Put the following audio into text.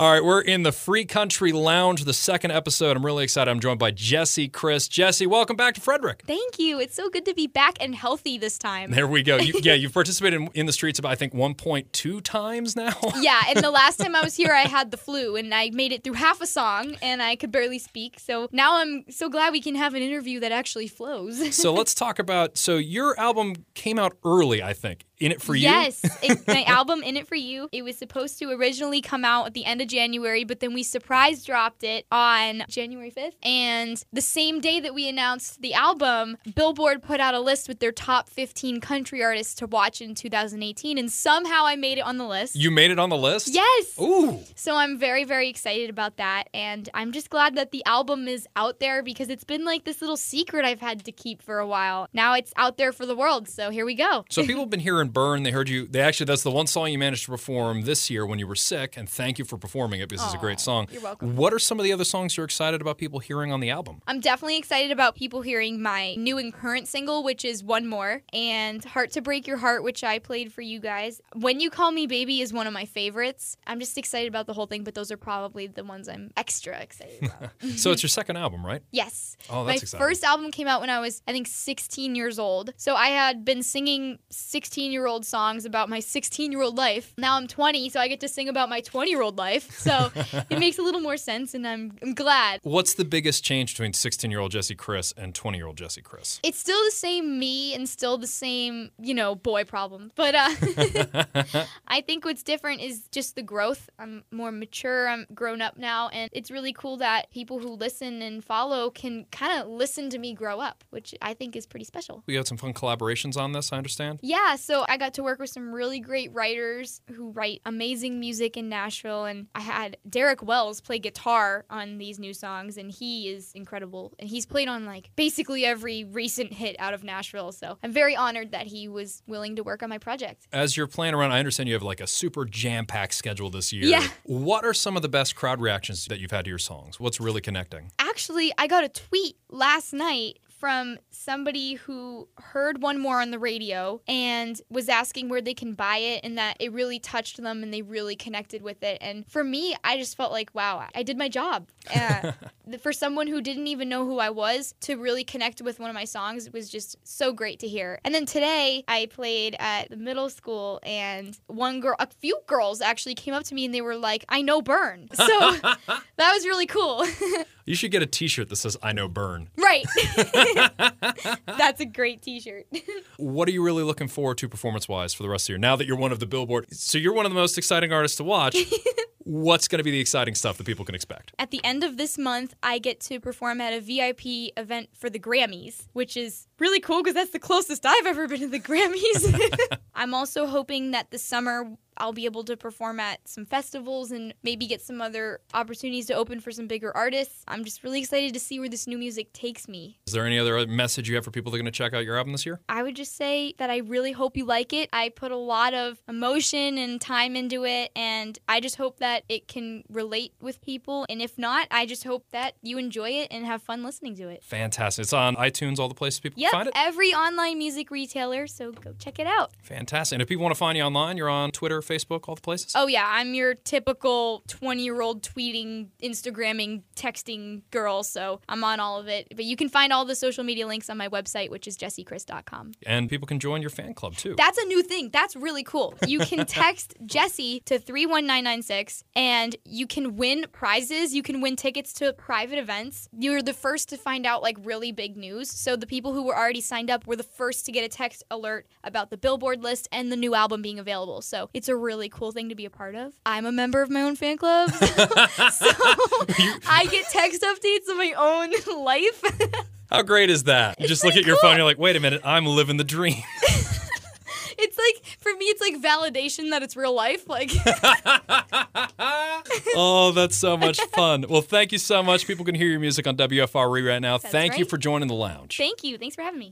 All right, we're in the Free Country Lounge, the second episode. I'm really excited. I'm joined by Jessie Chris. Jessie, welcome back to Frederick. Thank you. It's so good to be back and healthy this time. There we go. You, yeah, you've participated in, in, the streets about I think 1.2 times now. yeah, and the last time I was here, I had the flu and I made it through half a song and I could barely speak. So now I'm so glad we can have an interview that actually flows. so let's talk about. So your album came out early, I think. In It For You? Yes, it, my album In It For You. It was supposed to originally come out at the end of January, but then we surprise dropped it on January 5th. And the same day that we announced the album, Billboard put out a list with their top 15 country artists to watch in 2018, and somehow I made it on the list. You made it on the list? Yes. Ooh. So I'm very, very excited about that. And I'm just glad that the album is out there because it's been like this little secret I've had to keep for a while. Now it's out there for the world. So here we go. So people have been hearing Burn. They heard you. They actually, that's the one song you managed to perform this year when you were sick. And thank you for performing it because it's a great song. You're welcome. What are some of the other songs you're excited about people hearing on the album? I'm definitely excited about people hearing my new and current single, which is One More, and Heart to Break Your Heart, which I played for you guys. When You Call Me Baby is one of my favorites. I'm just excited about the whole thing, but those are probably the ones I'm extra excited about. so it's your second album, right? Yes. Oh, my that's exciting. first album came out when I was, I think, 16 years old. So I had been singing 16 year old songs about my 16 year old life. Now I'm 20, so I get to sing about my 20 year old life. So it makes a little more sense, and I'm, I'm glad. What's the biggest change between 16 year old Jessie Chris and 20 year old Jessie Chris? It's still the same me and still the same, you know, boy problem. But uh, I think what's different is just the growth. I'm more mature, I'm grown up now, and it's really cool that people who listen and follow can kind of listen to me grow up, which I think is pretty special. We had some fun collaborations on this, I understand. Yeah, so I got to work with some really great writers who write amazing music in Nashville, and I had Derek Wells play guitar on these new songs, and he is incredible. And he's played on like basically every recent hit out of Nashville, so I'm very honored that he was willing to work on my project. As you're playing around, I understand you have like a super jam packed schedule this year. Yeah. What are some of the best crowd reactions that you've had to your songs? What's really connecting? Actually, I got a tweet last night from somebody who heard one more on the radio and was asking where they can buy it and that it really touched them and they really connected with it. And for me, I just felt like, wow, I did my job. Uh, for someone who didn't even know who I was to really connect with one of my songs was just so great to hear. And then today I played at the middle school and one girl, a few girls actually came up to me and they were like, I know Burn. So that was really cool. You should get a t shirt that says, I know Burn. Right. That's a great t shirt. What are you really looking forward to performance wise for the rest of the year? Now that you're one of the Billboard, so you're one of the most exciting artists to watch. What's going to be the exciting stuff that people can expect? At the end of this month, I get to perform at a VIP event for the Grammys, which is really cool because that's the closest I've ever been to the Grammys. I'm also hoping that the summer I'll be able to perform at some festivals and maybe get some other opportunities to open for some bigger artists. I'm just really excited to see where this new music takes me. Is there any other message you have for people that are going to check out your album this year? I would just say that I really hope you like it. I put a lot of emotion and time into it, and I just hope that it can relate with people. And if not, I just hope that you enjoy it and have fun listening to it. Fantastic. It's on iTunes, all the places people Yep, can find it. every online music retailer, so go check it out. Fantastic. And if people want to find you online, you're on Twitter, Facebook, all the places? Oh, yeah, I'm your typical 20 year old tweeting, Instagramming, texting girl, so I'm on all of it. But you can find all the social media links on my website, which is jessiechris.com. And people can join your fan club too. That's a new thing. That's really cool. You can text Jessie to 31996 and you can win prizes. You can win tickets to private events. You're the first to find out like really big news. So the people who were already signed up were the first to get a text alert about the Billboard list and the new album being available. So it's a really cool thing to be a part of. I'm a member of my own fan club. so I get text updates of my own life. How great is that? You just look at your phone, you're like, wait a minute, I'm living the dream. it's like for me it's like validation that it's real life like oh, that's so much fun. Well, thank you so much. People can hear your music on WFRE right now. That's thank you for joining the lounge. thank you thanks for having me